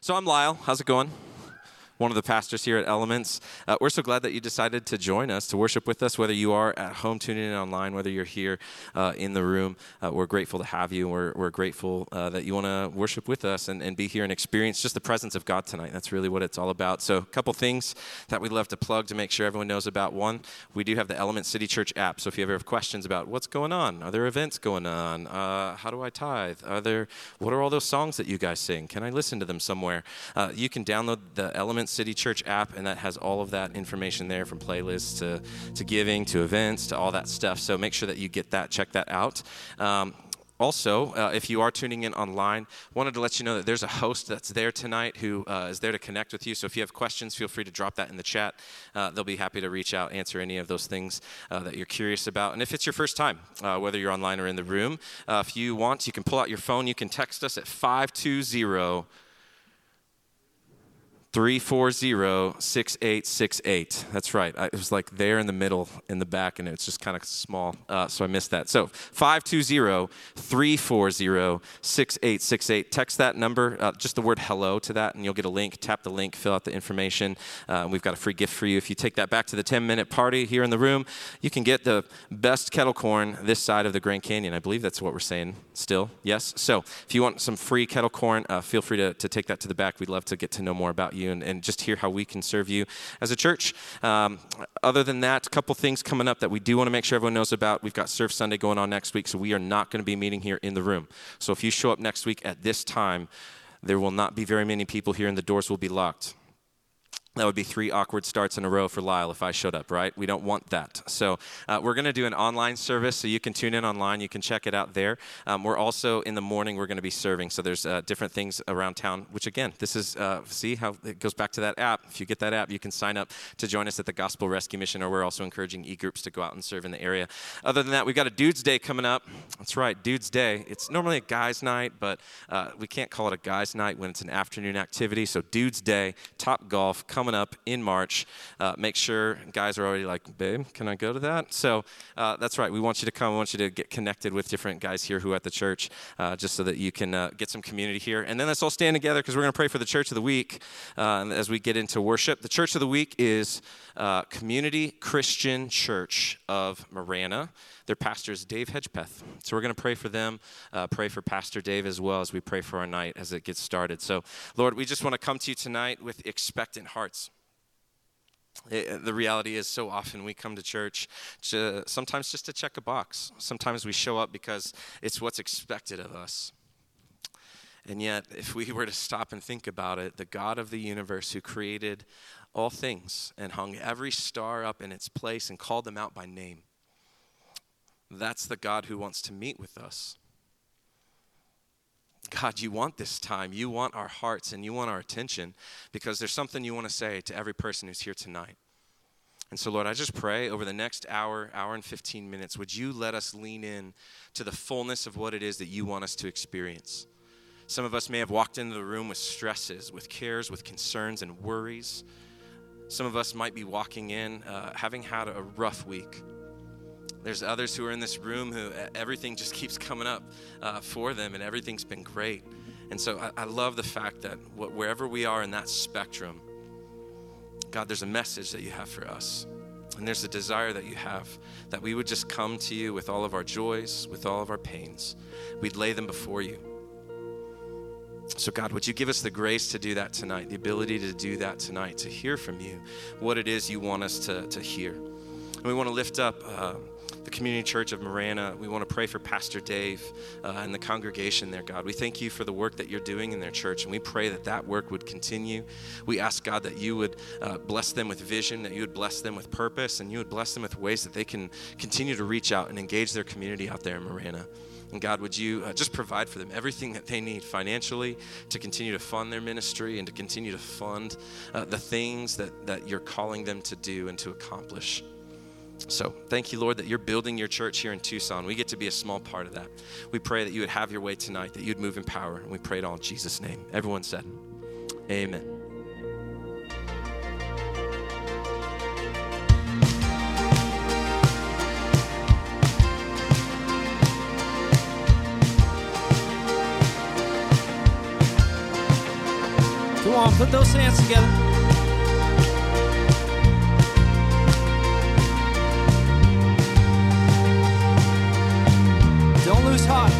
So I'm Lyle. How's it going? One of the pastors here at Elements. Uh, we're so glad that you decided to join us, to worship with us, whether you are at home tuning in online, whether you're here uh, in the room. Uh, we're grateful to have you. We're, we're grateful uh, that you want to worship with us and, and be here and experience just the presence of God tonight. That's really what it's all about. So, a couple things that we'd love to plug to make sure everyone knows about. One, we do have the Element City Church app. So, if you ever have questions about what's going on, are there events going on? Uh, how do I tithe? Are there, what are all those songs that you guys sing? Can I listen to them somewhere? Uh, you can download the Element City Church app, and that has all of that information there from playlists to, to giving to events to all that stuff. So make sure that you get that, check that out. Um, also, uh, if you are tuning in online, wanted to let you know that there's a host that's there tonight who uh, is there to connect with you. So if you have questions, feel free to drop that in the chat. Uh, they'll be happy to reach out, answer any of those things uh, that you're curious about. And if it's your first time, uh, whether you're online or in the room, uh, if you want, you can pull out your phone. You can text us at 520- 340 6868. That's right. I, it was like there in the middle, in the back, and it's just kind of small. Uh, so I missed that. So 520 340 6868. Text that number, uh, just the word hello to that, and you'll get a link. Tap the link, fill out the information. Uh, we've got a free gift for you. If you take that back to the 10 minute party here in the room, you can get the best kettle corn this side of the Grand Canyon. I believe that's what we're saying still. Yes? So if you want some free kettle corn, uh, feel free to, to take that to the back. We'd love to get to know more about you and, and just hear how we can serve you as a church. Um, other than that, a couple things coming up that we do want to make sure everyone knows about. We've got Serve Sunday going on next week, so we are not going to be meeting here in the room. So if you show up next week at this time, there will not be very many people here, and the doors will be locked. That would be three awkward starts in a row for Lyle if I showed up, right? We don't want that. So, uh, we're going to do an online service, so you can tune in online. You can check it out there. Um, we're also in the morning, we're going to be serving. So, there's uh, different things around town, which again, this is, uh, see how it goes back to that app. If you get that app, you can sign up to join us at the Gospel Rescue Mission, or we're also encouraging e groups to go out and serve in the area. Other than that, we've got a Dude's Day coming up. That's right, Dude's Day. It's normally a guy's night, but uh, we can't call it a guy's night when it's an afternoon activity. So, Dude's Day, Top Golf, coming up in March. Uh, make sure guys are already like, babe, can I go to that? So uh, that's right. We want you to come. We want you to get connected with different guys here who at the church, uh, just so that you can uh, get some community here. And then let's all stand together because we're going to pray for the church of the week uh, as we get into worship. The church of the week is Community Christian Church of Marana. Their pastor is Dave Hedgepeth. So we're going to pray for them, uh, pray for Pastor Dave as well as we pray for our night as it gets started. So, Lord, we just want to come to you tonight with expectant hearts. It, the reality is, so often we come to church to, sometimes just to check a box. Sometimes we show up because it's what's expected of us. And yet, if we were to stop and think about it, the God of the universe who created all things and hung every star up in its place and called them out by name, that's the God who wants to meet with us. God, you want this time. You want our hearts and you want our attention because there's something you want to say to every person who's here tonight. And so, Lord, I just pray over the next hour, hour and 15 minutes, would you let us lean in to the fullness of what it is that you want us to experience? Some of us may have walked into the room with stresses, with cares, with concerns and worries. Some of us might be walking in uh, having had a rough week. There's others who are in this room who everything just keeps coming up uh, for them and everything's been great. And so I, I love the fact that wherever we are in that spectrum, God, there's a message that you have for us. And there's a desire that you have that we would just come to you with all of our joys, with all of our pains. We'd lay them before you. So, God, would you give us the grace to do that tonight, the ability to do that tonight, to hear from you what it is you want us to, to hear. And we want to lift up. Uh, the Community Church of Marana. We want to pray for Pastor Dave uh, and the congregation there, God. We thank you for the work that you're doing in their church, and we pray that that work would continue. We ask, God, that you would uh, bless them with vision, that you would bless them with purpose, and you would bless them with ways that they can continue to reach out and engage their community out there in Marana. And God, would you uh, just provide for them everything that they need financially to continue to fund their ministry and to continue to fund uh, the things that, that you're calling them to do and to accomplish. So thank you, Lord, that you're building your church here in Tucson. We get to be a small part of that. We pray that you would have your way tonight, that you'd move in power. And we pray it all in Jesus' name. Everyone said, Amen. Come on, put those hands together. lose heart.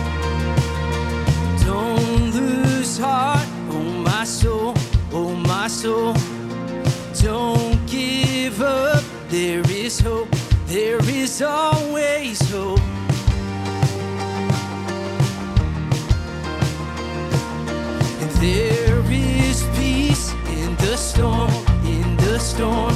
Don't lose heart, oh my soul, oh my soul. Don't give up, there is hope, there is always hope. And there is peace in the storm, in the storm.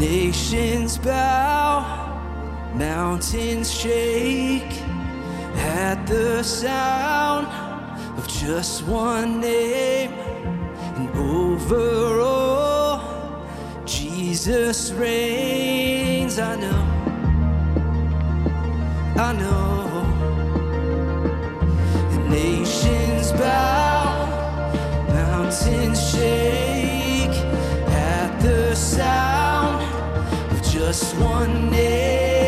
Nations bow, mountains shake at the sound of just one name. And over all, Jesus reigns. I know, I know. just one day.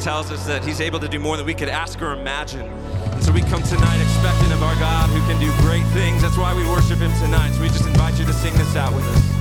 tells us that He's able to do more than we could ask or imagine. And so we come tonight expectant of our God who can do great things. That's why we worship Him tonight. So we just invite you to sing this out with us.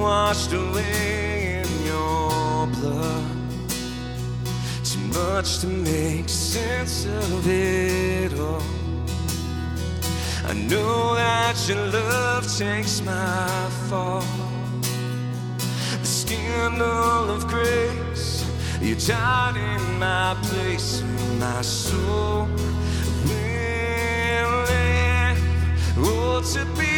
Washed away in your blood. Too much to make sense of it all. I know that your love takes my fall. The scandal of grace, you died in my place. My soul will live. Oh, to be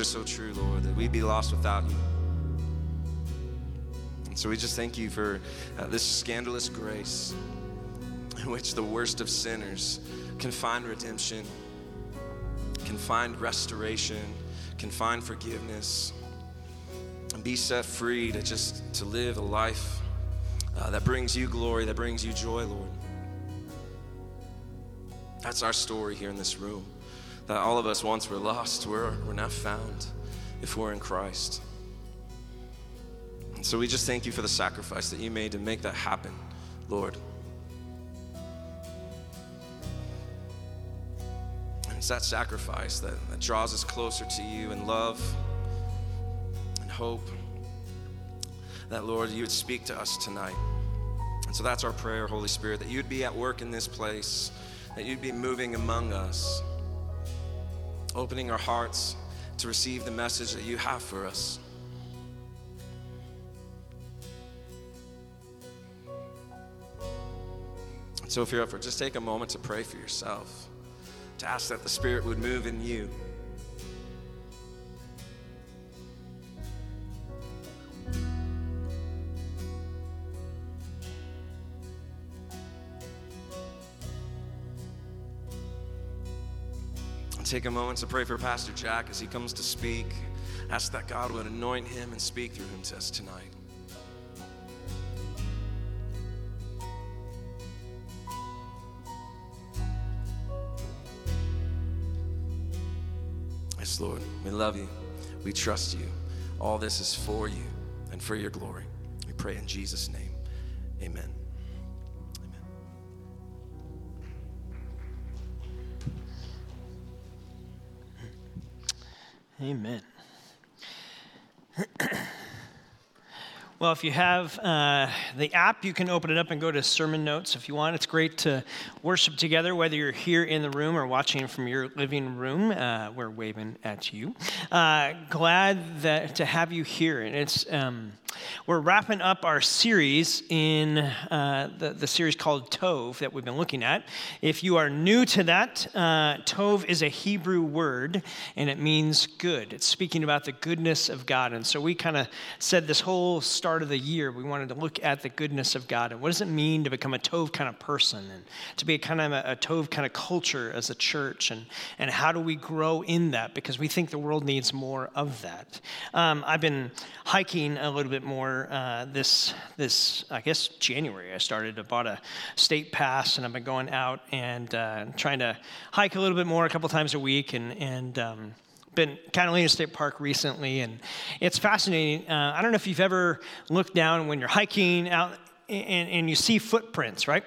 are so true, Lord, that we'd be lost without you. And so we just thank you for uh, this scandalous grace in which the worst of sinners can find redemption, can find restoration, can find forgiveness, and be set free to just to live a life uh, that brings you glory, that brings you joy, Lord. That's our story here in this room. That all of us once were lost, we're, we're now found if we're in Christ. And so we just thank you for the sacrifice that you made to make that happen, Lord. And it's that sacrifice that, that draws us closer to you in love and hope. That, Lord, you would speak to us tonight. And so that's our prayer, Holy Spirit, that you'd be at work in this place, that you'd be moving among us, opening our hearts to receive the message that you have for us. So if you're up for it, just take a moment to pray for yourself, to ask that the Spirit would move in you. Take a moment to pray for Pastor Jack as he comes to speak. Ask that God would anoint him and speak through him to us tonight. Yes, Lord, we love you. We trust you. All this is for you and for your glory. We pray in Jesus' name. Amen. Amen. well, if you have uh, the app, you can open it up and go to sermon notes if you want. It's great to worship together, whether you're here in the room or watching from your living room. Uh, we're waving at you. Uh, glad that to have you here, and it's. Um, we're wrapping up our series in uh, the, the series called Tov that we've been looking at. If you are new to that, uh, Tov is a Hebrew word and it means good. It's speaking about the goodness of God. And so we kind of said this whole start of the year, we wanted to look at the goodness of God and what does it mean to become a Tov kind of person and to be a kind of a, a Tov kind of culture as a church and, and how do we grow in that because we think the world needs more of that. Um, I've been hiking a little bit more uh, this this I guess January. I started. I bought a state pass, and I've been going out and uh, trying to hike a little bit more, a couple times a week, and and. Um, been Catalina State Park recently, and it's fascinating. Uh, I don't know if you've ever looked down when you're hiking out and, and you see footprints, right?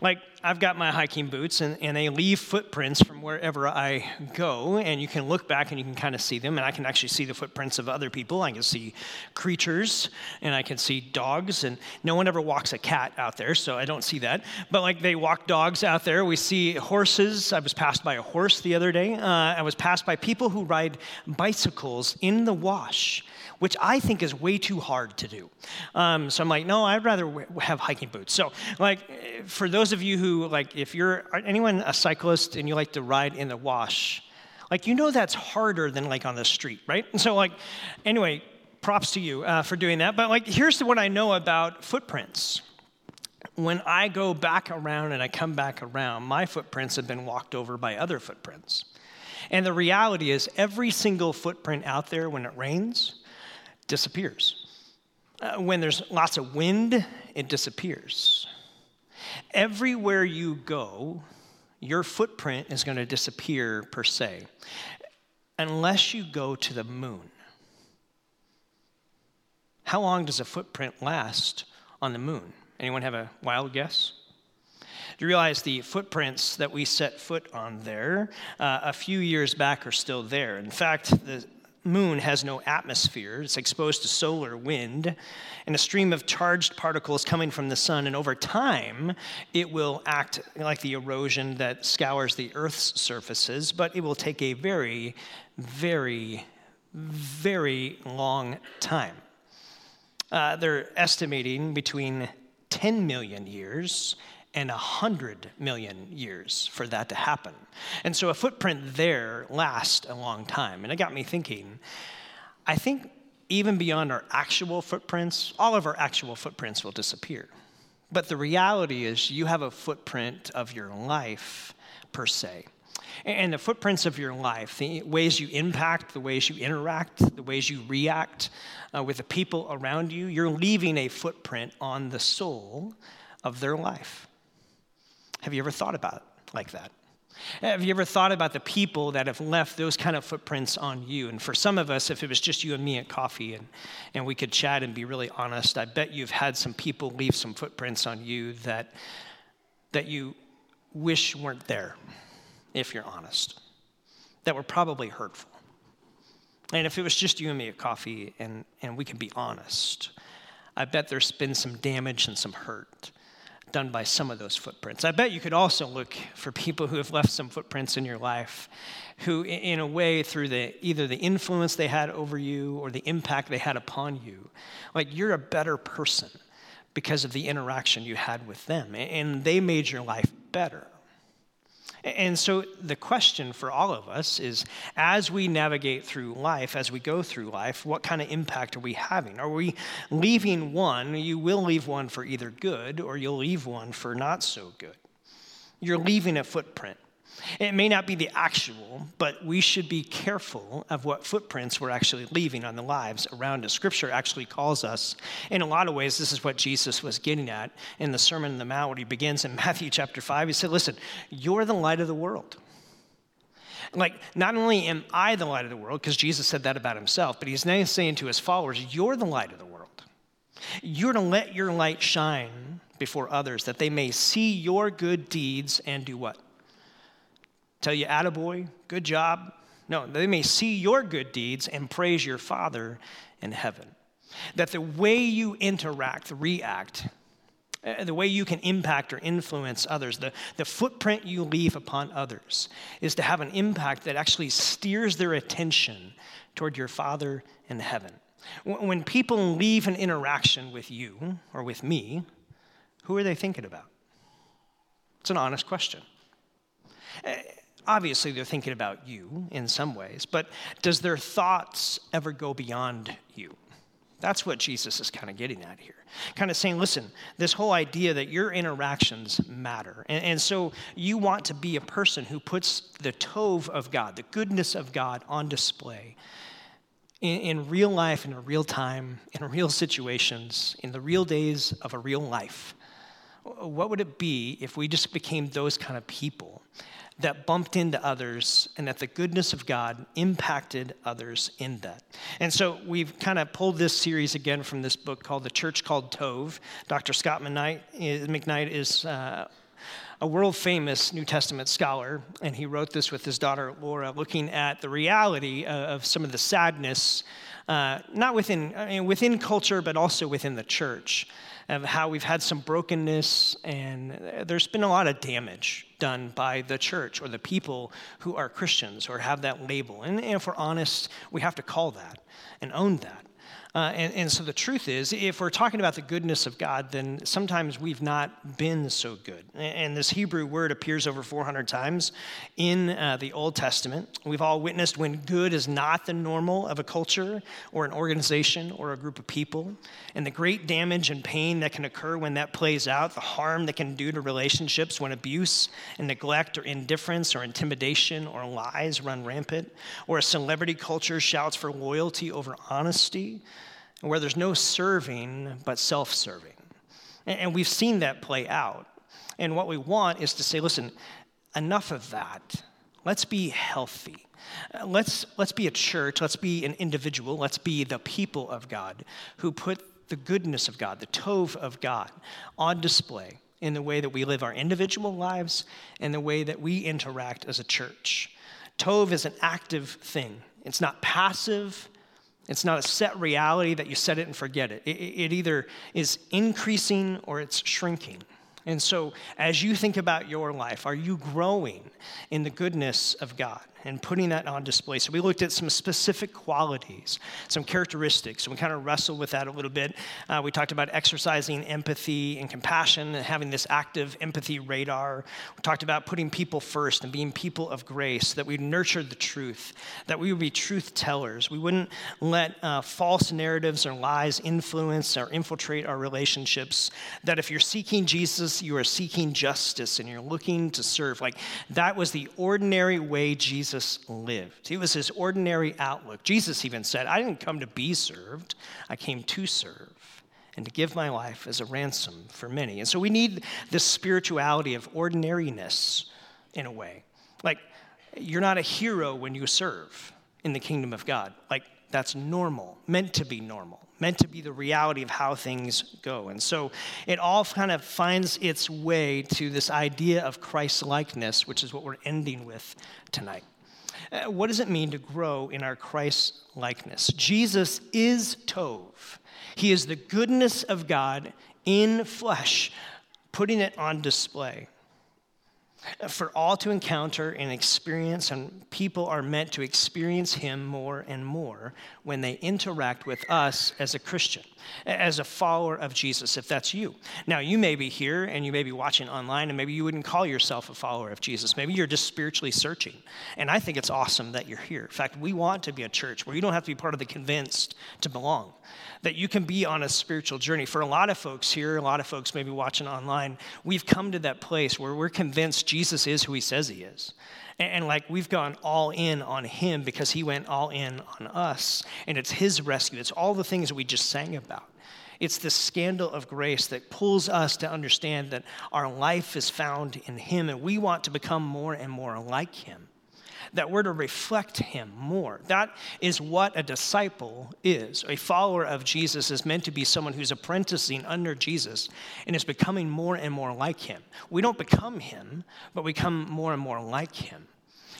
Like I've got my hiking boots and, and they leave footprints from wherever I go, and you can look back and you can kind of see them, and I can actually see the footprints of other people. I can see creatures, and I can see dogs, and no one ever walks a cat out there, so I don't see that. But like they walk dogs out there. We see horses. I was passed by a horse the other day. Uh, I was passed by people who ride bicycles in the wash which I think is way too hard to do. Um, so I'm like, no, I'd rather w- have hiking boots. So, like, for those of you who, like, if you're anyone a cyclist and you like to ride in the wash, like, you know that's harder than like on the street, right? And so, like, anyway, props to you uh, for doing that. But, like, here's what I know about footprints when I go back around and I come back around, my footprints have been walked over by other footprints. And the reality is, every single footprint out there when it rains disappears. Uh, when there's lots of wind, it disappears. Everywhere you go, your footprint is going to disappear per se, unless you go to the moon. How long does a footprint last on the moon? Anyone have a wild guess? Do you realize the footprints that we set foot on there uh, a few years back are still there? In fact, the moon has no atmosphere. It's exposed to solar wind and a stream of charged particles coming from the sun. And over time, it will act like the erosion that scours the Earth's surfaces, but it will take a very, very, very long time. Uh, they're estimating between 10 million years and 100 million years for that to happen. And so a footprint there lasts a long time. And it got me thinking I think even beyond our actual footprints, all of our actual footprints will disappear. But the reality is, you have a footprint of your life per se. And the footprints of your life, the ways you impact, the ways you interact, the ways you react uh, with the people around you, you're leaving a footprint on the soul of their life. Have you ever thought about it like that? Have you ever thought about the people that have left those kind of footprints on you? And for some of us, if it was just you and me at coffee and, and we could chat and be really honest, I bet you've had some people leave some footprints on you that, that you wish weren't there, if you're honest, that were probably hurtful. And if it was just you and me at coffee and, and we can be honest, I bet there's been some damage and some hurt done by some of those footprints. I bet you could also look for people who have left some footprints in your life who in a way through the either the influence they had over you or the impact they had upon you like you're a better person because of the interaction you had with them and they made your life better and so the question for all of us is as we navigate through life, as we go through life, what kind of impact are we having? Are we leaving one? You will leave one for either good or you'll leave one for not so good. You're leaving a footprint. It may not be the actual, but we should be careful of what footprints we're actually leaving on the lives around us. Scripture actually calls us, in a lot of ways, this is what Jesus was getting at in the Sermon on the Mount, where he begins in Matthew chapter 5. He said, Listen, you're the light of the world. Like, not only am I the light of the world, because Jesus said that about himself, but he's now saying to his followers, You're the light of the world. You're to let your light shine before others, that they may see your good deeds and do what? Tell you, attaboy, good job. No, they may see your good deeds and praise your Father in heaven. That the way you interact, react, uh, the way you can impact or influence others, the, the footprint you leave upon others, is to have an impact that actually steers their attention toward your Father in heaven. When people leave an interaction with you or with me, who are they thinking about? It's an honest question. Obviously they're thinking about you in some ways, but does their thoughts ever go beyond you? That's what Jesus is kind of getting at here. Kind of saying, listen, this whole idea that your interactions matter. And, and, so you want to be a person who puts the tov of God, the goodness of God, on display in, in real life, in a real time, in real situations, in the real days of a real life. What would it be if we just became those kind of people that bumped into others and that the goodness of God impacted others in that. And so we've kind of pulled this series again from this book called The Church Called Tov. Dr. Scot McKnight, McKnight is uh, a world famous New Testament scholar, and he wrote this with his daughter Laura, looking at the reality of some of the sadness, uh, not within, I mean, within culture, but also within the church of how we've had some brokenness and there's been a lot of damage done by the church or the people who are Christians or have that label. And, if we're honest, we have to call that and own that. Uh, and, and, so the truth is, if we're talking about the goodness of God, then sometimes we've not been so good. And this Hebrew word appears over 400 times in uh, the Old Testament. We've all witnessed when good is not the normal of a culture or an organization or a group of people, and the great damage and pain that can occur when that plays out, the harm that can do to relationships when abuse and neglect or indifference or intimidation or lies run rampant, or a celebrity culture shouts for loyalty over honesty where there's no serving but self serving. And we've seen that play out. And what we want is to say, listen, enough of that. Let's be healthy. Let's, let's be a church. Let's be an individual. Let's be the people of God who put the goodness of God, the tov of God, on display in the way that we live our individual lives and the way that we interact as a church. Tov is an active thing, it's not passive, it's not a set reality that you set it and forget it. It, it either is increasing or it's shrinking. And so, as you think about your life, are you growing in the goodness of God? And putting that on display. So we looked at some specific qualities, some characteristics, and we kind of wrestled with that a little bit. Uh, we talked about exercising empathy and compassion and having this active empathy radar. We talked about putting people first and being people of grace, that we nurture the truth, that we would be truth tellers. We wouldn't let uh, false narratives or lies influence or infiltrate our relationships. That if you're seeking Jesus, you are seeking justice and you're looking to serve. Like that was the ordinary way Jesus lived. It was his ordinary outlook. Jesus even said, I didn't come to be served, I came to serve and to give my life as a ransom for many. And so we need this spirituality of ordinariness in a way. Like, you're not a hero when you serve in the kingdom of God. Like, that's normal, meant to be normal, meant to be the reality of how things go. And so it all kind of finds its way to this idea of Christ likeness, which is what we're ending with tonight. Uh, what does it mean to grow in our Christ likeness? Jesus is Tov. He is the goodness of God in flesh, putting it on display for all to encounter and experience, and people are meant to experience Him more and more when they interact with us as a Christian, as a follower of Jesus, if that's you. Now, you may be here and you may be watching online, and maybe you wouldn't call yourself a follower of Jesus. Maybe you're just spiritually searching. And I think it's awesome that you're here. In fact, we want to be a church where you don't have to be part of the convinced to belong that you can be on a spiritual journey. For a lot of folks here, a lot of folks maybe watching online, we've come to that place where we're convinced Jesus is who he says he is. And, and, like we've gone all in on him because he went all in on us. And it's his rescue. It's all the things that we just sang about. It's the scandal of grace that pulls us to understand that our life is found in him and we want to become more and more like him that we're to reflect him more. That is what a disciple is. A follower of Jesus is meant to be someone who's apprenticing under Jesus and is becoming more and more like him. We don't become him, but we become more and more like him.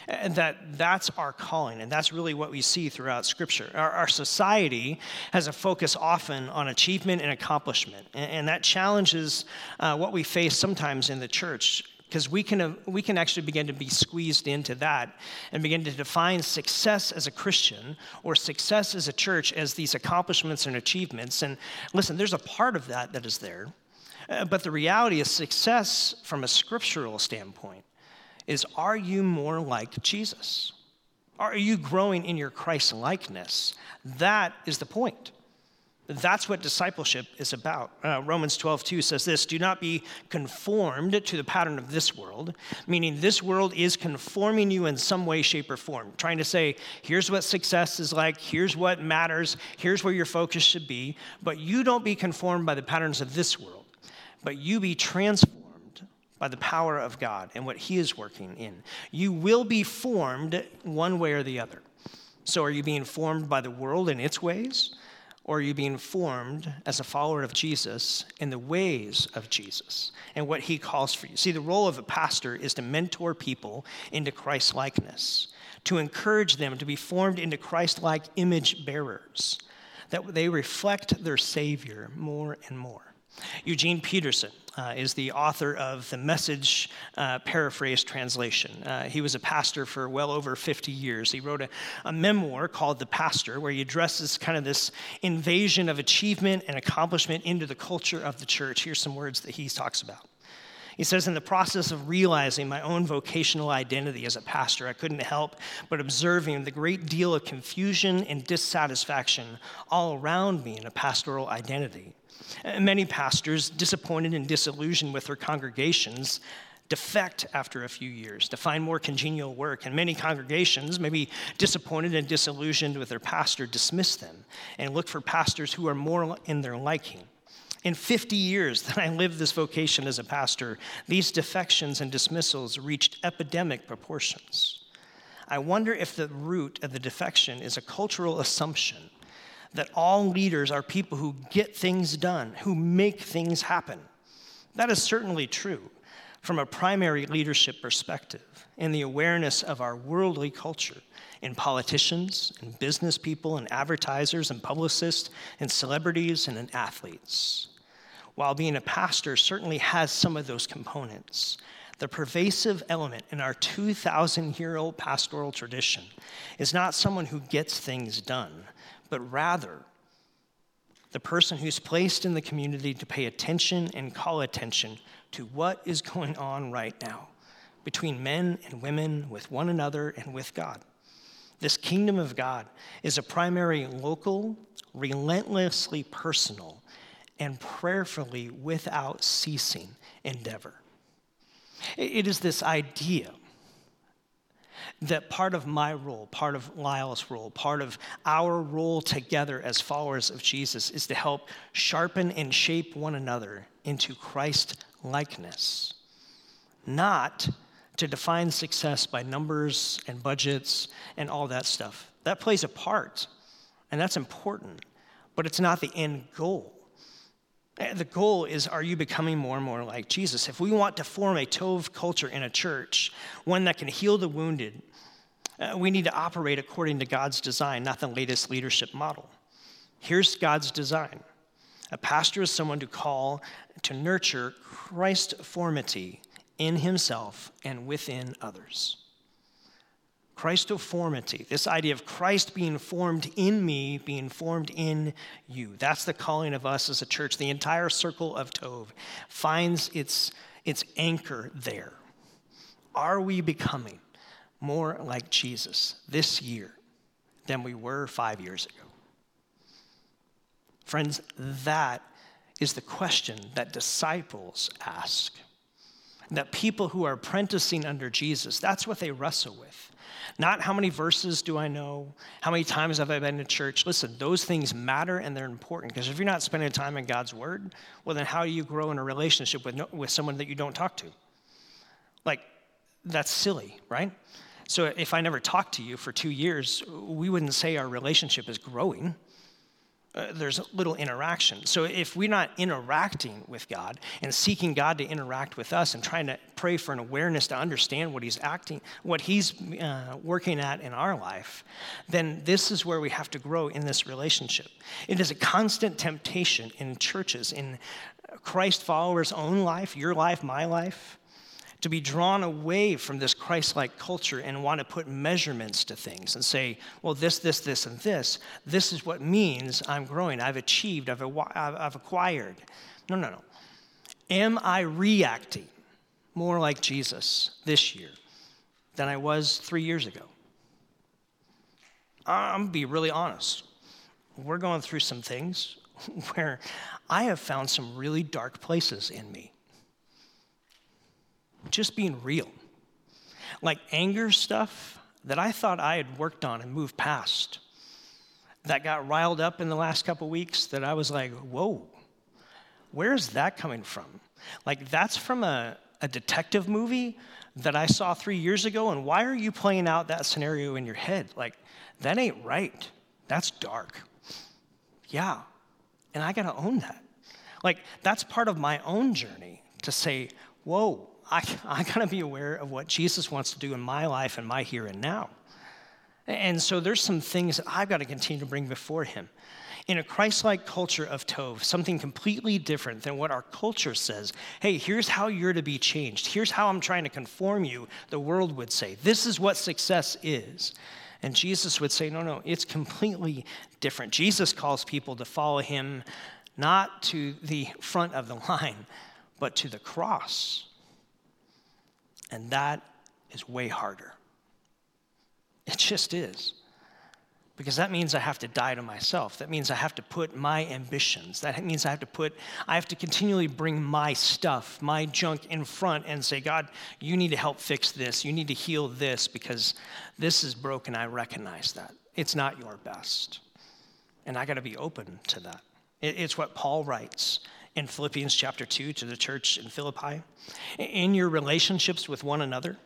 And that that's our calling, and that's really what we see throughout Scripture. Our, our society has a focus often on achievement and accomplishment, and, and that challenges uh, what we face sometimes in the church because we can, uh, we can actually begin to be squeezed into that and begin to define success as a Christian or success as a church as these accomplishments and achievements. And listen, there's a part of that that is there. Uh, but the reality is, success from a scriptural standpoint is are you more like Jesus? Are you growing in your Christ likeness? That is the point. That's what discipleship is about. Uh, Romans 12, 2 says this Do not be conformed to the pattern of this world, meaning this world is conforming you in some way, shape, or form. Trying to say, here's what success is like, here's what matters, here's where your focus should be. But you don't be conformed by the patterns of this world, but you be transformed by the power of God and what He is working in. You will be formed one way or the other. So, are you being formed by the world and its ways? Or are you being formed as a follower of Jesus in the ways of Jesus and what he calls for you? See, the role of a pastor is to mentor people into Christ likeness, to encourage them to be formed into Christ like image bearers, that they reflect their Savior more and more. Eugene Peterson uh, is the author of the Message uh, Paraphrase Translation. Uh, he was a pastor for well over 50 years. He wrote a, a, memoir called The Pastor, where he addresses kind of this invasion of achievement and accomplishment into the culture of the church. Here's some words that he talks about. He says, In the process of realizing my own vocational identity as a pastor, I couldn't help but observing the great deal of confusion and dissatisfaction all around me in a pastoral identity. Many pastors, disappointed and disillusioned with their congregations, defect after a few years to find more congenial work. And many congregations, maybe disappointed and disillusioned with their pastor, dismiss them and look for pastors who are more in their liking. In 50 years that I lived this vocation as a pastor, these defections and dismissals reached epidemic proportions. I wonder if the root of the defection is a cultural assumption that all leaders are people who get things done, who make things happen. That is certainly true from a primary leadership perspective in the awareness of our worldly culture in politicians and business people and advertisers and publicists and celebrities and in athletes. While being a pastor certainly has some of those components, the pervasive element in our 2,000 year old pastoral tradition is not someone who gets things done, but rather the person who's placed in the community to pay attention and call attention to what is going on right now between men and women, with one another, and with God. This kingdom of God is a primary local, relentlessly personal, and prayerfully without ceasing endeavor. It is this idea that part of my role, part of Lyle's role, part of our role together as followers of Jesus is to help sharpen and shape one another into Christ likeness, not to define success by numbers and budgets and all that stuff. That plays a part, and that's important, but it's not the end goal. The goal is are you becoming more and more like Jesus? If we want to form a Tov culture in a church, one that can heal the wounded, uh, we need to operate according to God's design, not the latest leadership model. Here's God's design a pastor is someone to call to nurture Christoformity in himself and within others. Christoformity, this idea of Christ being formed in me, being formed in you. That's the calling of us as a church. The entire circle of Tov finds its, its anchor there. Are we becoming more like Jesus this year than we were five years ago? Friends, that is the question that disciples ask. That people who are apprenticing under Jesus, that's what they wrestle with. Not how many verses do I know? How many times have I been to church? Listen, those things matter and they're important because if you're not spending time in God's Word, well, then how do you grow in a relationship with, no, with someone that you don't talk to? Like, that's silly, right? So if I never talked to you for two years, we wouldn't say our relationship is growing uh, there's little interaction. So if we're not interacting with God and seeking God to interact with us and trying to pray for an awareness to understand what He's acting, what He's uh, working at in our life, then this is where we have to grow in this relationship. It is a constant temptation in churches, in Christ followers' own life, your life, my life, to be drawn away from this Christ like culture and want to put measurements to things and say, well, this, this, this, and this, this is what means I'm growing. I've achieved, I've, I've acquired. No, no, no. Am I reacting more like Jesus this year than I was three years ago? I'm going to be really honest. We're going through some things where I have found some really dark places in me just being real. Like anger stuff that I thought I had worked on and moved past, that got riled up in the last couple weeks, that I was like, whoa, where's that coming from? Like, that's from a, a detective movie that I saw three years ago, and why are you playing out that scenario in your head? Like, that ain't right. That's dark. Yeah, and I gotta own that. Like, that's part of my own journey to say, whoa, I, I got to be aware of what Jesus wants to do in my life and my here and now. And so there's some things that I've got to continue to bring before him. In a Christ like culture of Tov, something completely different than what our culture says. Hey, here's how you're to be changed. Here's how I'm trying to conform you, the world would say. This is what success is. And Jesus would say, no, no, it's completely different. Jesus calls people to follow him not to the front of the line, but to the cross. And that is way harder. It just is. Because that means I have to die to myself. That means I have to put my ambitions. That means I have to put, I have to continually bring my stuff, my junk in front and say, God, you need to help fix this. You need to heal this because this is broken. I recognize that. It's not your best. And I got to be open to that. It's what Paul writes in Philippians chapter 2 to the church in Philippi. In your relationships with one another,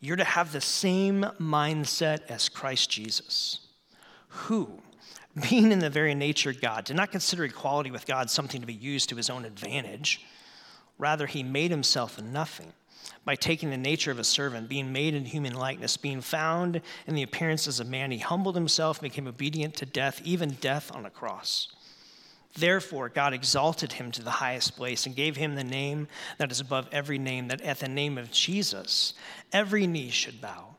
you're to have the same mindset as Christ Jesus, who, being in the very nature God, did not consider equality with God something to be used to his own advantage. Rather, he made himself nothing by taking the nature of a servant, being made in human likeness, being found in the appearance as a man. He humbled himself, became obedient to death, even death on a cross. Therefore, God exalted him to the highest place and gave him the name that is above every name, that at the name of Jesus, every knee should bow.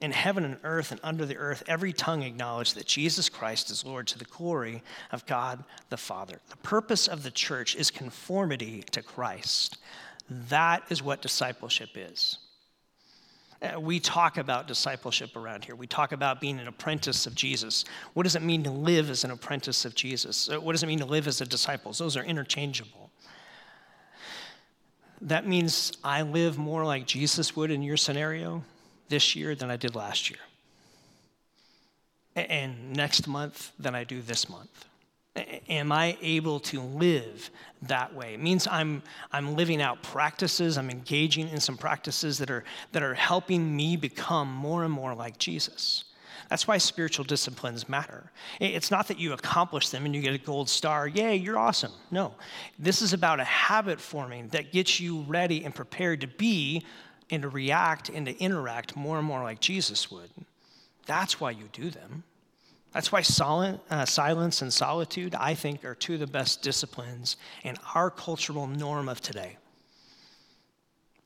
In heaven and earth and under the earth, every tongue acknowledge that Jesus Christ is Lord to the glory of God the Father. The purpose of the church is conformity to Christ. That is what discipleship is. Uh, we talk about discipleship around here. We talk about being an apprentice of Jesus. What does it mean to live as an apprentice of Jesus? Uh, what does it mean to live as a disciple? Those are interchangeable. That means I live more like Jesus would in your scenario this year than I did last year. And next month than I do this month am I able to live that way? It means I'm, I'm living out practices, I'm engaging in some practices that are, that are helping me become more and more like Jesus. That's why spiritual disciplines matter. It's not that you accomplish them and you get a gold star, yay, you're awesome. No. This is about a habit forming that gets you ready and prepared to be and to react and to interact more and more like Jesus would. That's why you do them. That's why uh, silence and solitude, I think, are two of the best disciplines in our cultural norm of today.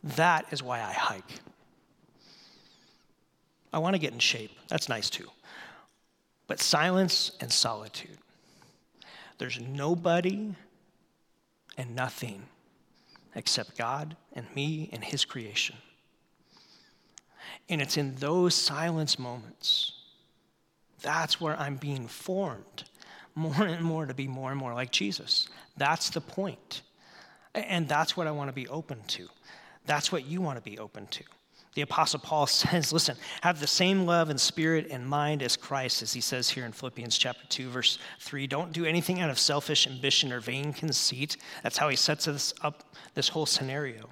That is why I hike. I want to get in shape. That's nice too. But silence and solitude. There's nobody and nothing except God and me and His creation. And it's in those silence moments that's where I'm being formed more and more to be more and more like Jesus. That's the point. And that's what I want to be open to. That's what you want to be open to. The Apostle Paul says, listen, have the same love and spirit and mind as Christ, as he says here in Philippians chapter 2, verse 3. Don't do anything out of selfish ambition or vain conceit. That's how he sets us up this whole scenario.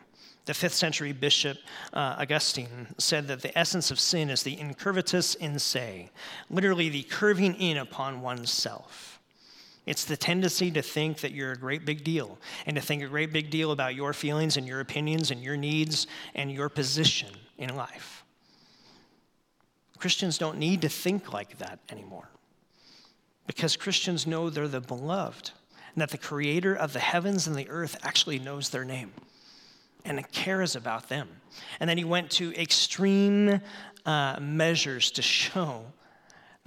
The fifth century bishop uh, Augustine said that the essence of sin is the incurvatus in se, literally the curving in upon oneself. It's the tendency to think that you're a great big deal and to think a great big deal about your feelings and your opinions and your needs and your position in life. Christians don't need to think like that anymore because Christians know they're the beloved and that the creator of the heavens and the earth actually knows their name and cares about them. And then he went to extreme uh, measures to show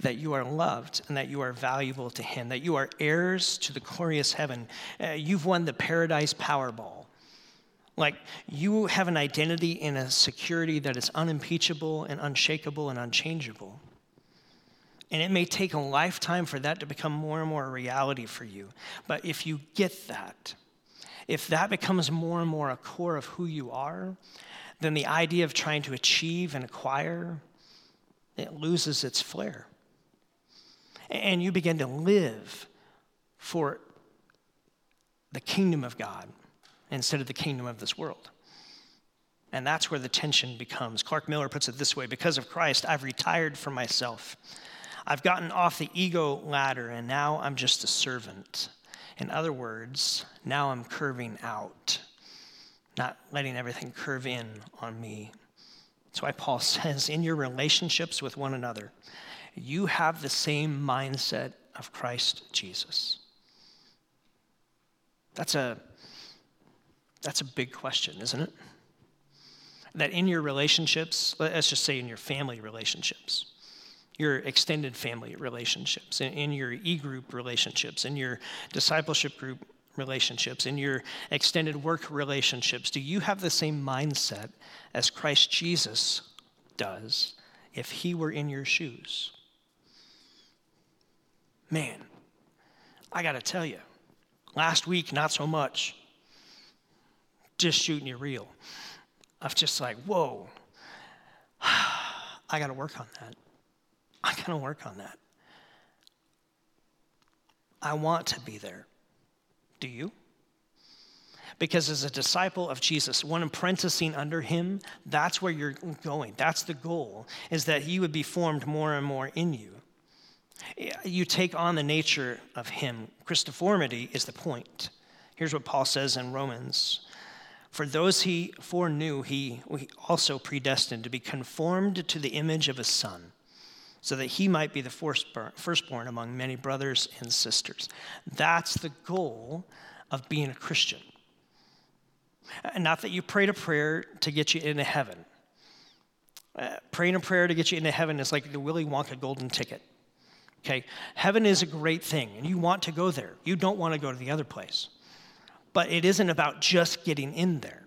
that you are loved and that you are valuable to him, that you are heirs to the glorious heaven. Uh, you've won the paradise powerball. Like you have an identity in a security that is unimpeachable and unshakable and unchangeable. And it may take a lifetime for that to become more and more a reality for you. But if you get that, if that becomes more and more a core of who you are, then the idea of trying to achieve and acquire, it loses its flair. And you begin to live for the kingdom of God instead of the kingdom of this world. And that's where the tension becomes. Clark Miller puts it this way because of Christ, I've retired from myself. I've gotten off the ego ladder, and now I'm just a servant. In other words, now I'm curving out, not letting everything curve in on me. That's why Paul says in your relationships with one another, you have the same mindset of Christ Jesus. That's a that's a big question, isn't it? That in your relationships, let's just say in your family relationships, your extended family relationships, in, in your e group relationships, in your discipleship group relationships, in your extended work relationships? Do you have the same mindset as Christ Jesus does if he were in your shoes? Man, I got to tell you, last week, not so much. Just shooting you real. I was just like, whoa, I got to work on that. I got to work on that. I want to be there. Do you? Because as a disciple of Jesus, one apprenticing under him, that's where you're going. That's the goal, is that he would be formed more and more in you. You take on the nature of him. Christoformity is the point. Here's what Paul says in Romans For those he foreknew, he also predestined to be conformed to the image of his son so that he might be the firstborn, among many brothers and sisters. That's the goal of being a Christian. And not that you prayed a prayer to get you into heaven. Uh, praying a prayer to get you into heaven is like the Willy Wonka golden ticket. Okay, heaven is a great thing, and you want to go there. You don't want to go to the other place. But it isn't about just getting in there.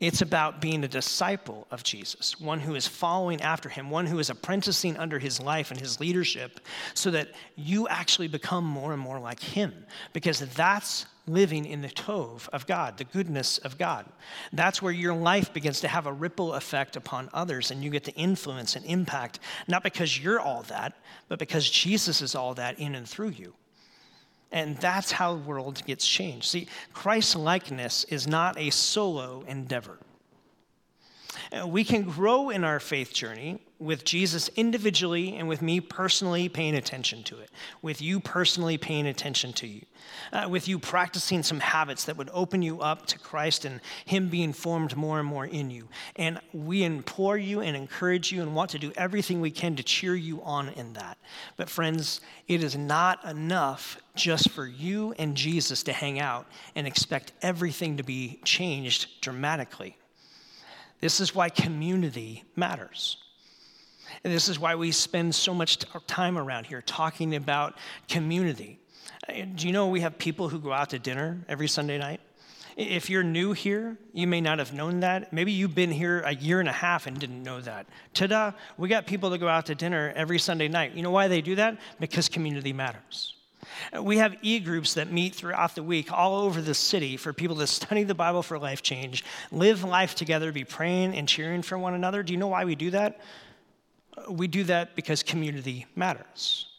It's about being a disciple of Jesus, one who is following after him, one who is apprenticing under his life and his leadership, so that you actually become more and more like him. Because that's living in the tov of God, the goodness of God. That's where your life begins to have a ripple effect upon others, and you get to influence and impact, not because you're all that, but because Jesus is all that in and through you. And that's how the world gets changed. See, Christ likeness is not a solo endeavor. Uh, we can grow in our faith journey with Jesus individually and with me personally paying attention to it, with you personally paying attention to you, uh, with you practicing some habits that would open you up to Christ and Him being formed more and more in you. And we implore you and encourage you and want to do everything we can to cheer you on in that. But, friends, it is not enough just for you and Jesus to hang out and expect everything to be changed dramatically. This is why community matters. And this is why we spend so much time around here talking about community. Uh, do you know we have people who go out to dinner every Sunday night? If you're new here, you may not have known that. Maybe you've been here a year and a half and didn't know that. Ta-da, we got people that go out to dinner every Sunday night. You know why they do that? Because community matters. We have e groups that meet throughout the week all over the city for people to study the Bible for life change, live life together, be praying and cheering for one another. Do you know why we do that? We do that because community matters.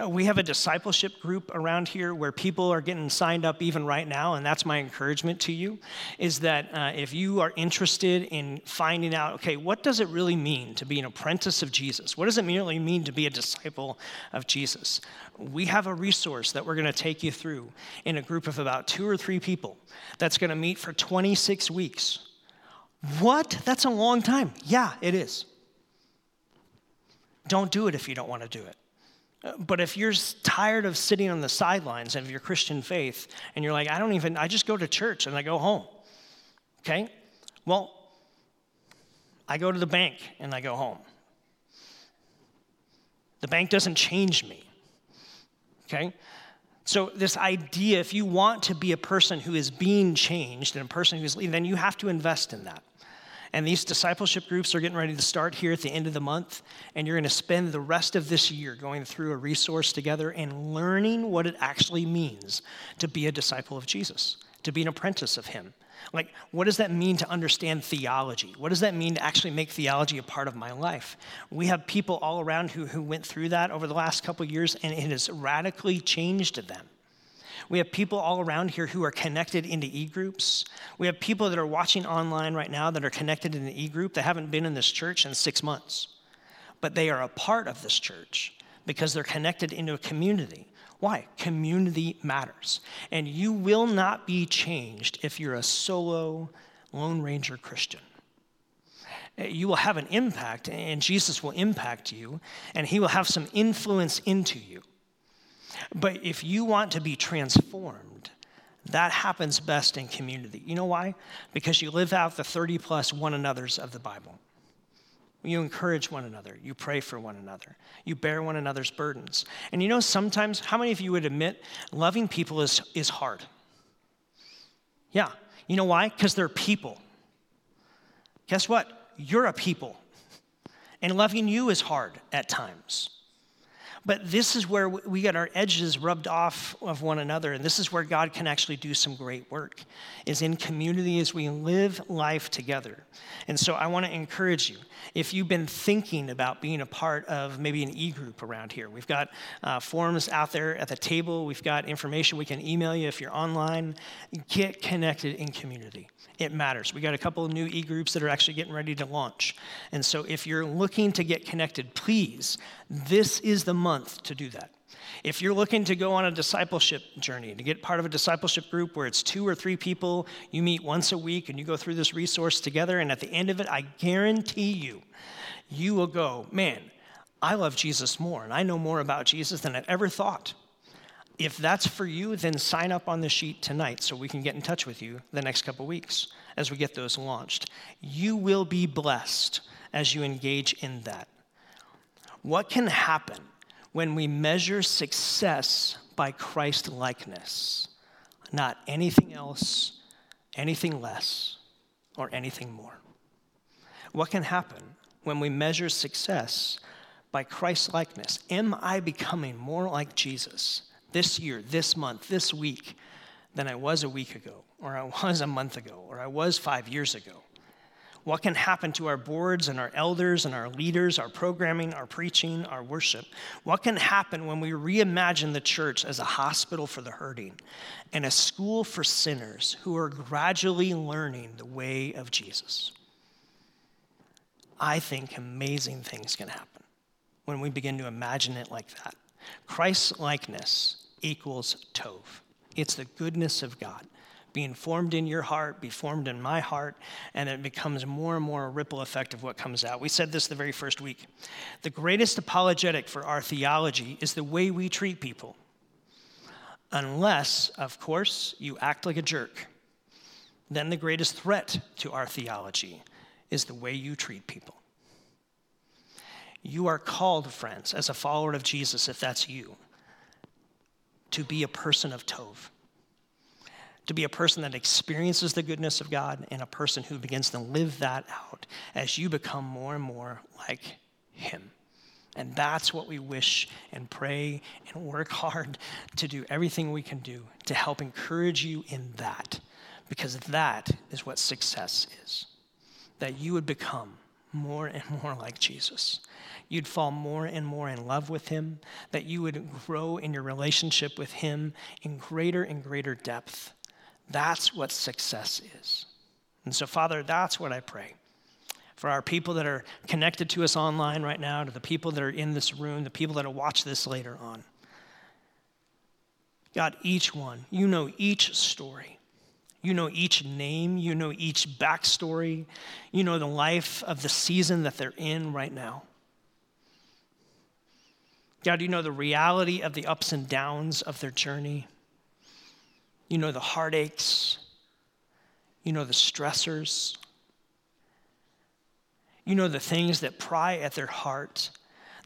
Uh, we have a discipleship group around here where people are getting signed up even right now, and that's my encouragement to you is that uh, if you are interested in finding out, okay, what does it really mean to be an apprentice of Jesus? What does it really mean to be a disciple of Jesus? We have a resource that we're going to take you through in a group of about two or three people that's going to meet for 26 weeks. What? That's a long time. Yeah, it is. Don't do it if you don't want to do it. But if you're tired of sitting on the sidelines of your Christian faith and you're like, I don't even, I just go to church and I go home, okay? Well, I go to the bank and I go home. The bank doesn't change me, okay? So, this idea, if you want to be a person who is being changed and a person who's leading, then you have to invest in that. And these discipleship groups are getting ready to start here at the end of the month. And you're going to spend the rest of this year going through a resource together and learning what it actually means to be a disciple of Jesus, to be an apprentice of Him. Like, what does that mean to understand theology? What does that mean to actually make theology a part of my life? We have people all around who, who went through that over the last couple years, and it has radically changed them. We have people all around here who are connected into e groups. We have people that are watching online right now that are connected in an e group that haven't been in this church in six months. But they are a part of this church because they're connected into a community. Why? Community matters. And you will not be changed if you're a solo Lone Ranger Christian. Eh, you will have an impact, and Jesus will impact you, and he will have some influence into you. But if you want to be transformed, that happens best in community. You know why? Because you live out the 30 plus one another's of the Bible. You encourage one another. You pray for one another. You bear one another's burdens. And you know, sometimes, how many of you would admit loving people is, is hard? Yeah. You know why? Because they're people. Guess what? You're a people. And loving you is hard at times. But this is where we get our edges rubbed off of one another. And this is where God can actually do some great work, is in community as we live life together. And so I want to encourage you if you've been thinking about being a part of maybe an e group around here, we've got uh, forums out there at the table, we've got information we can email you if you're online. Get connected in community it matters. We got a couple of new e groups that are actually getting ready to launch. And so if you're looking to get connected, please, this is the month to do that. If you're looking to go on a discipleship journey, to get part of a discipleship group where it's two or three people, you meet once a week and you go through this resource together, and at the end of it, I guarantee you, you will go, man, I love Jesus more and I know more about Jesus than I ever thought. If that's for you, then sign up on the sheet tonight so we can get in touch with you the next couple weeks as we get those launched. You will be blessed as you engage in that. What can happen when we measure success by Christ likeness? Not anything else, anything less, or anything more. What can happen when we measure success by Christ likeness? Am I becoming more like Jesus this year, this month, this week than I was a week ago, or I was a month ago, or I was five years ago? What can happen to our boards and our elders and our leaders, our programming, our preaching, our worship? What can happen when we reimagine the church as a hospital for the hurting and a school for sinners who are gradually learning the way of Jesus? I think amazing things can happen when we begin to imagine it like that. Christ likeness equals Tov. It's the goodness of God being formed in your heart, be formed in my heart, and it becomes more and more a ripple effect of what comes out. We said this the very first week. The greatest apologetic for our theology is the way we treat people, unless, of course, you act like a jerk. Then the greatest threat to our theology is the way you treat people. You are called, friends, as a follower of Jesus, if that's you, to be a person of Tov to be a person that experiences the goodness of God and a person who begins to live that out as you become more and more like Him. And that's what we wish and pray and work hard to do everything we can do to help encourage you in that, because that is what success is. That you would become more and more like Jesus. You'd fall more and more in love with Him, that you would grow in your relationship with Him in greater and greater depth that's what success is. And so, Father, that's what I pray for our people that are connected to us online right now, to the people that are in this room, the people that will watch this later on. God, each one, you know each story. You know each name. You know each backstory. You know the life of the season that they're in right now. God, you know the reality of the ups and downs of their journey. You know the heartaches. You know the stressors. You know the things that pry at their heart,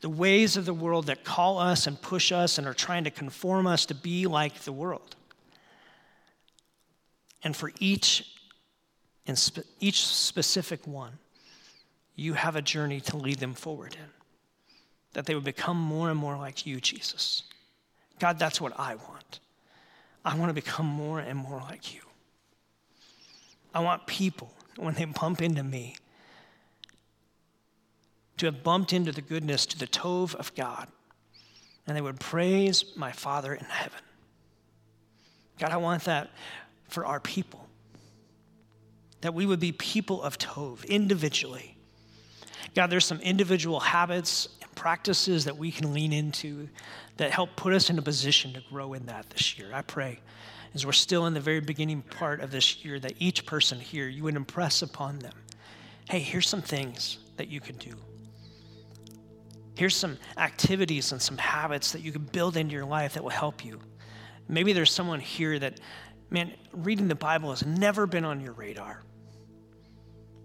the ways of the world that call us and push us and are trying to conform us to be like the world. And for each, in spe- each specific one, you have a journey to lead them forward in, that they would become more and more like you, Jesus. God, that's what I want. I want to become more and more like you. I want people, when they bump into me, to have bumped into the goodness, to the Tov of God, and they would praise my Father in heaven. God, I want that for our people. That we would be people of Tov individually. God, there's some individual habits practices that we can lean into that help put us in a position to grow in that this year. I pray as we're still in the very beginning part of this year that each person here, you would impress upon them hey, here's some things that you can do. Here's some activities and some habits that you can build into your life that will help you. Maybe there's someone here that, man, reading the Bible has never been on your radar.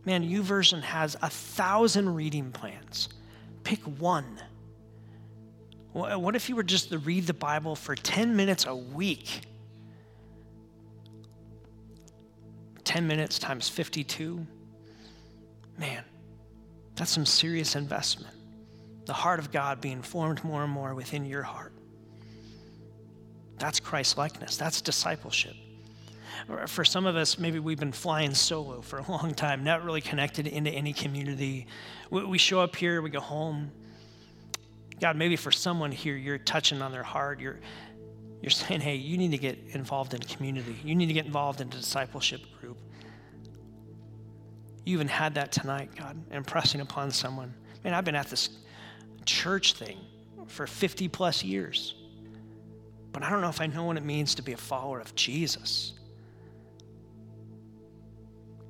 Man, YouVersion has a thousand reading plans. Pick one what if you were just to read the Bible for 10 minutes a week? 10 minutes times 52? Man, that's some serious investment. The heart of God being formed more and more within your heart. That's Christ likeness. That's discipleship. For some of us, maybe we've been flying solo for a long time, not really connected into any community. We show up here, we go home, God, maybe for someone here, you're touching on their heart. You're, you're saying, hey, you need to get involved in community. You need to get involved in a discipleship group. You even had that tonight, God, impressing upon someone. Man, I've been at this church thing for 50 plus years, but I don't know if I know what it means to be a follower of Jesus.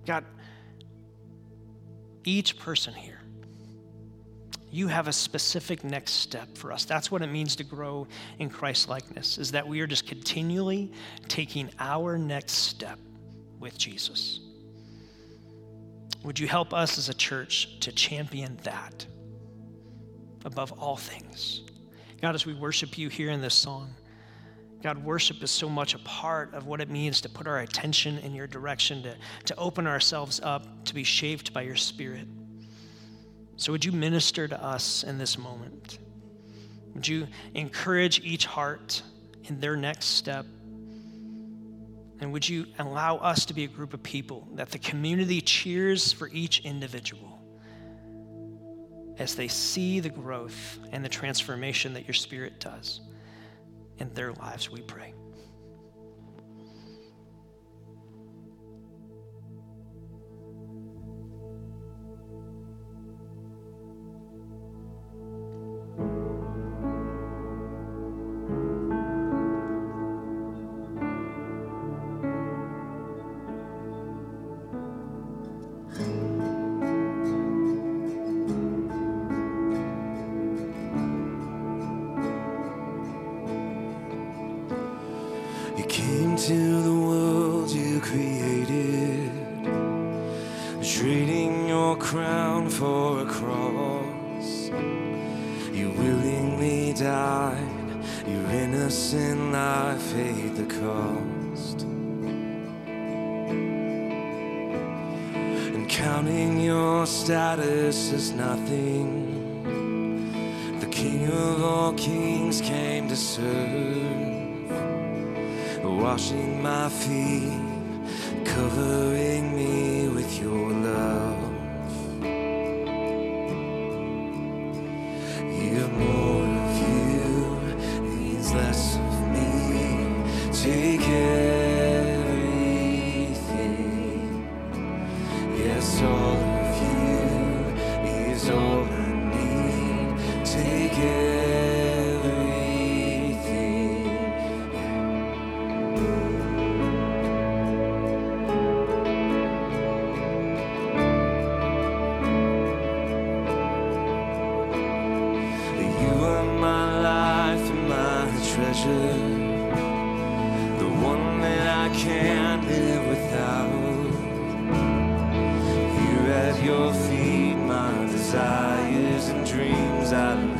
God, each person here, You have a specific next step for us. That's what it means to grow in Christ likeness, is that we are just continually taking our next step with Jesus. Would you help us as a church to champion that above all things? God, as we worship you here in this song, God, worship is so much a part of what it means to put our attention in your direction, to, to open ourselves up, to be shaped by your spirit. So, would you minister to us in this moment? Would you encourage each heart in their next step? And would you allow us to be a group of people that the community cheers for each individual as they see the growth and the transformation that your spirit does in their lives, we pray. Washing my feet, desires and dreams I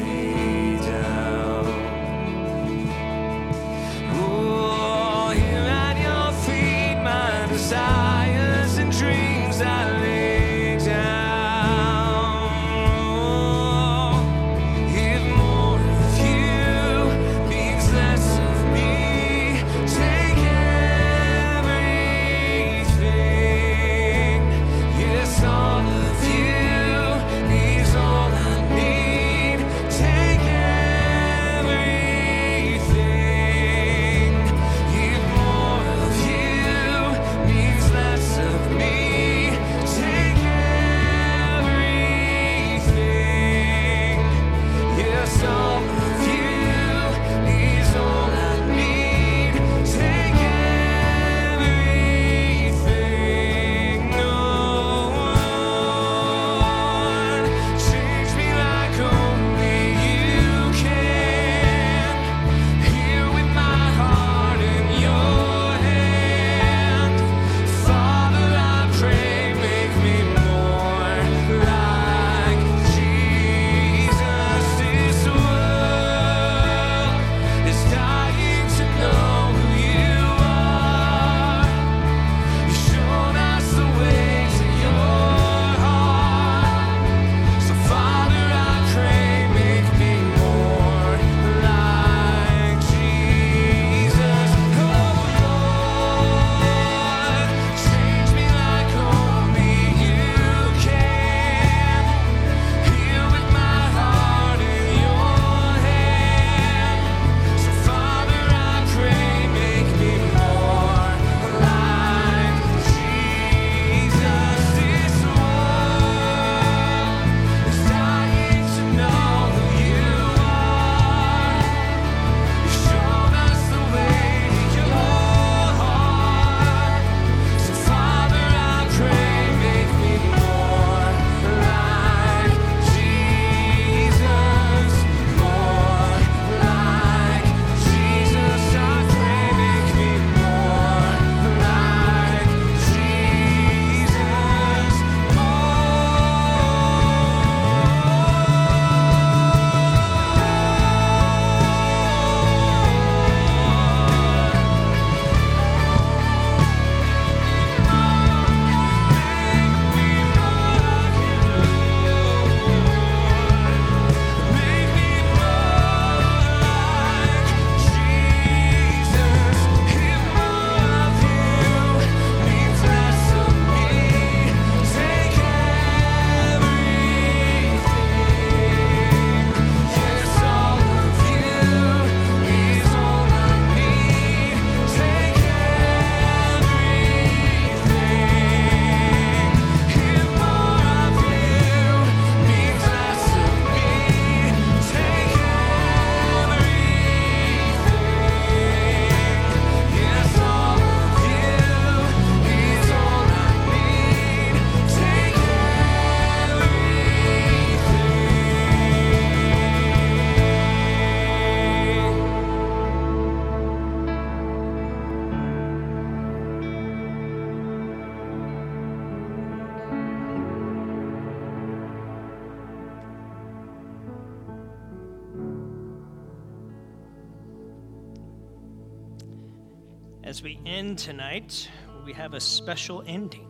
tonight, we have a special ending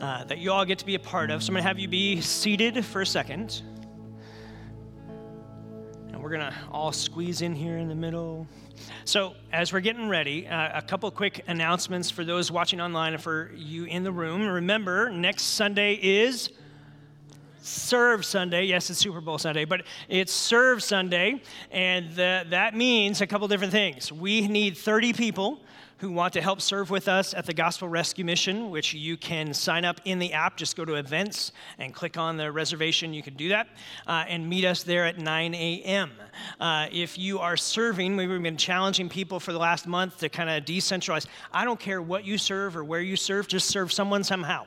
uh, that you all get to be a part of. So I'm going to have you be seated for a second. And we're going to all squeeze in here in the middle. So, as we're getting ready, uh, a couple quick announcements for those watching online and for you in the room. Remember, next Sunday is Serve Sunday. Yes, it's Super Bowl Sunday, but it's Serve Sunday, and the, that means a couple different things. We need 30 people who want to help serve with us at the Gospel Rescue Mission, which you can sign up in the app. Just go to events and click on the reservation. You can do that uh, and meet us there at 9 a.m. Uh, if you are serving, we've been challenging people for the last month to kind of decentralize. I don't care what you serve or where you serve, just serve someone somehow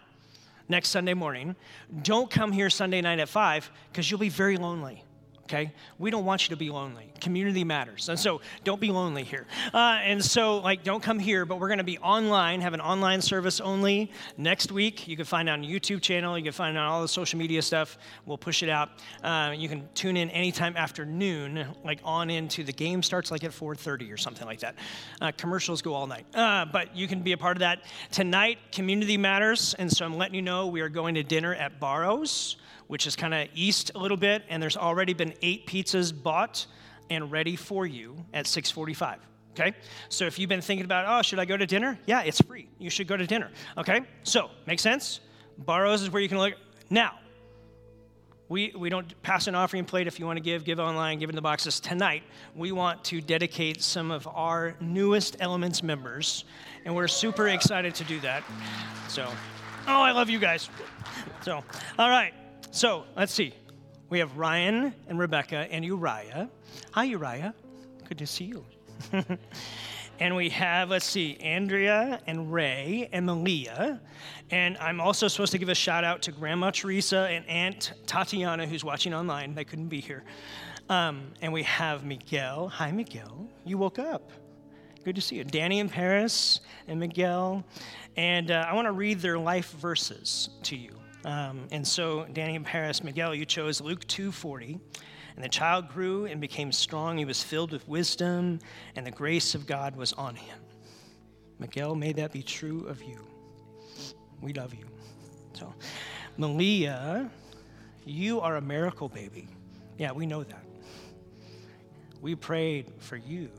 next Sunday morning. Don't come here Sunday night at 5 because you'll be very lonely okay? We don't want you to be lonely. Community matters. And so don't be lonely here. Uh, and so, like, don't come here, but we're going to be online, have an online service only next week. You can find it on YouTube channel. You can find it on all the social media stuff. We'll push it out. Uh, you can tune in anytime after noon, like on into the game starts like at 4.30 or something like that. Uh, commercials go all night. Uh, but you can be a part of that. Tonight, community matters. And so I'm letting you know we are going to dinner at Barro's which is kind of east a little bit, and there's already been eight pizzas bought and ready for you at 645. Okay? So if you've been thinking about, oh, should I go to dinner? Yeah, it's free. You should go to dinner. Okay? So, make sense? Barro's is where you can look. Now, we, we don't pass an offering plate if you want to give, give online, give in the boxes. Tonight, we want to dedicate some of our newest Elements members, and we're super excited to do that. So, oh, I love you guys. So, all right. So let's see. We have Ryan and Rebecca and Uriah. Hi, Uriah. Good to see you. and we have, let's see, Andrea and Ray and Malia. And I'm also supposed to give a shout out to Grandma Teresa and Aunt Tatiana, who's watching online. They couldn't be here. Um, and we have Miguel. Hi, Miguel. You woke up. Good to see you. Danny and Paris and Miguel. And uh, I want to read their life verses to you. Um, and so, Danny and Paris, Miguel, you chose Luke 2:40. And the child grew and became strong. He was filled with wisdom, and the grace of God was on him. Miguel, may that be true of you. We love you. So, Malia, you are a miracle baby. Yeah, we know that. We prayed for you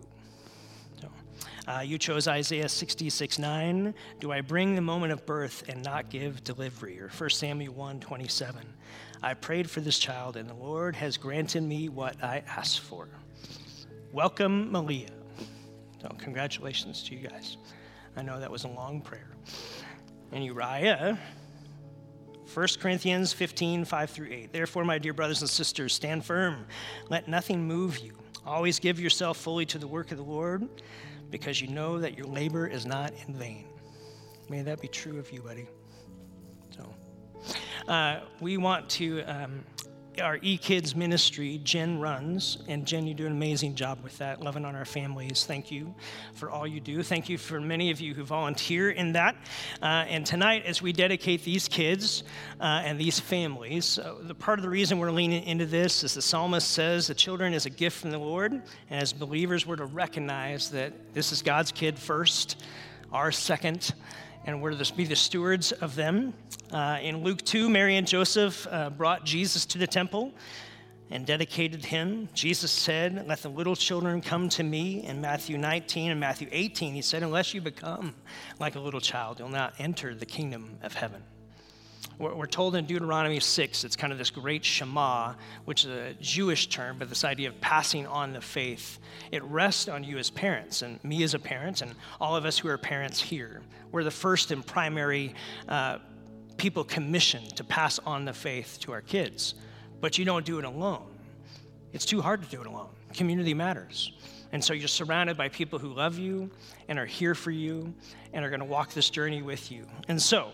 uh, you chose Isaiah 66 9. Do I bring the moment of birth and not give delivery? Or 1 Samuel 1 27. I prayed for this child, and the Lord has granted me what I asked for. Welcome, Malia. So, congratulations to you guys. I know that was a long prayer. And Uriah, 1 Corinthians 15, 5 through 8. Therefore, my dear brothers and sisters, stand firm. Let nothing move you. Always give yourself fully to the work of the Lord because you know that your labor is not in vain. May that be true of you, buddy. So, uh, we want to um, our e-kids ministry, Jen runs, and Jen, you do an amazing job with that, loving on our families. Thank you for all you do. Thank you for many of you who volunteer in that. Uh, and tonight, as we dedicate these kids uh, and these families, uh, the part of the reason we're leaning into this is the psalmist says the children is a gift from the Lord, and as believers, we're to recognize that this is God's kid first, our second, and we're to be the stewards of them. Uh, in Luke 2, Mary and Joseph uh, brought Jesus to the temple and dedicated him. Jesus said, Let the little children come to me. In Matthew 19 and Matthew 18, he said, Unless you become like a little child, you'll not enter the kingdom of heaven. We're told in Deuteronomy 6, it's kind of this great Shema, which is a Jewish term, but this idea of passing on the faith. It rests on you as parents, and me as a parent, and all of us who are parents here. We're the first and primary uh, people commissioned to pass on the faith to our kids. But you don't do it alone. It's too hard to do it alone. Community matters. And so you're surrounded by people who love you and are here for you and are going to walk this journey with you. And so,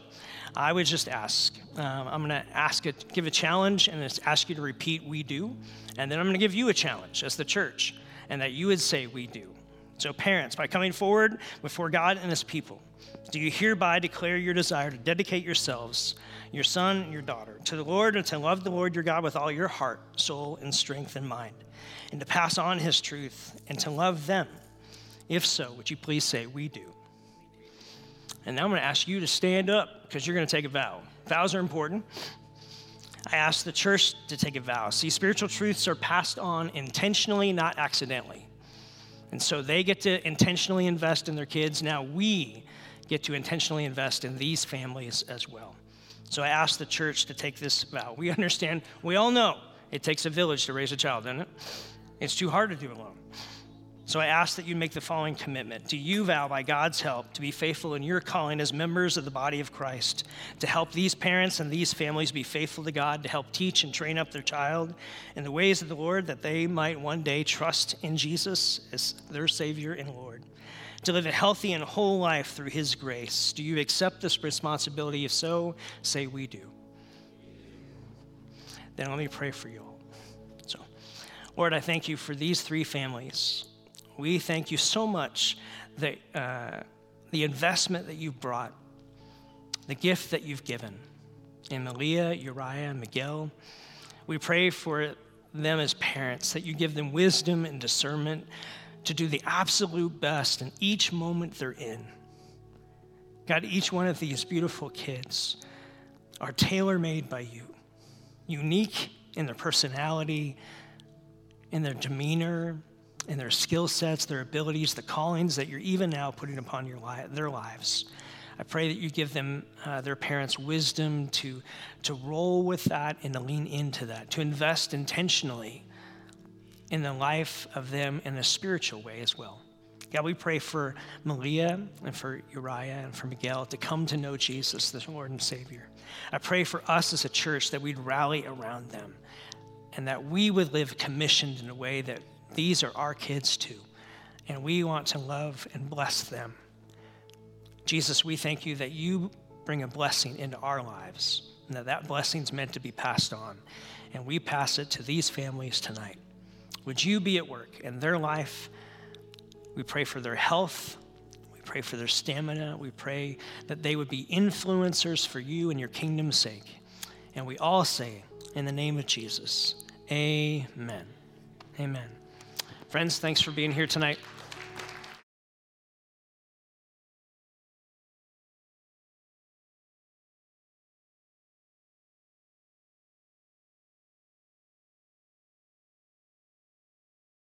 I would just ask. Um, I'm going to ask it, give a challenge, and ask you to repeat "We do," and then I'm going to give you a challenge as the church, and that you would say "We do." So, parents, by coming forward before God and His people, do you hereby declare your desire to dedicate yourselves, your son, and your daughter, to the Lord and to love the Lord your God with all your heart, soul, and strength and mind, and to pass on His truth and to love them If so, would you please say, We do? And now I'm going to ask you to stand up because you're going to take a vow. Vows are important. I ask the church to take a vow. See, spiritual truths are passed on intentionally, not accidentally. And so they get to intentionally invest in their kids. Now we get to intentionally invest in these families as well. So I ask the church to take this vow. We understand, we all know it takes a village to raise a child, doesn't it? It's too hard to do alone. So I ask that you make the following commitment. Do you vow, by God's help, to be faithful in your calling as members of the body of Christ, to help these parents and these families be faithful to God, to help teach and train up their child in the ways of the Lord, that they might one day trust in Jesus as their Savior and Lord? To live a healthy and whole life through His grace. Do you accept this responsibility? If so, say we do. Then let me pray for you all. So, Lord, I thank you for these three families. We thank you so much that uh, the investment that you've brought, the gift that you've given in Malia, Uriah, Miguel. We pray for them as parents that you give them wisdom and discernment to do the absolute best in each moment they're in. God, each one of these beautiful kids are tailor made by you, unique in their personality, in their demeanor, in their skill sets, their abilities, the callings that you're even now putting upon your li- their lives. I pray that you give them, uh, their parents, wisdom to, to roll with that and to lean into that, to invest intentionally in the life of them in a spiritual way as well. God, we pray for Malia and for Uriah and for Miguel to come to know Jesus, the Lord and Savior. I pray for us as a church that we'd rally around them and that we would live commissioned in a way that these are our kids too. And we want to love and bless them. Jesus, we thank you that you bring a blessing into our lives and that that blessing is meant to be passed on. And we pass it to these families tonight. Would you be at work in their life? We pray for their health. We pray for their stamina. We pray that they would be influencers for you and your kingdom's sake. And we all say, in the name of Jesus, Amen. Amen. Friends, thanks for being here tonight.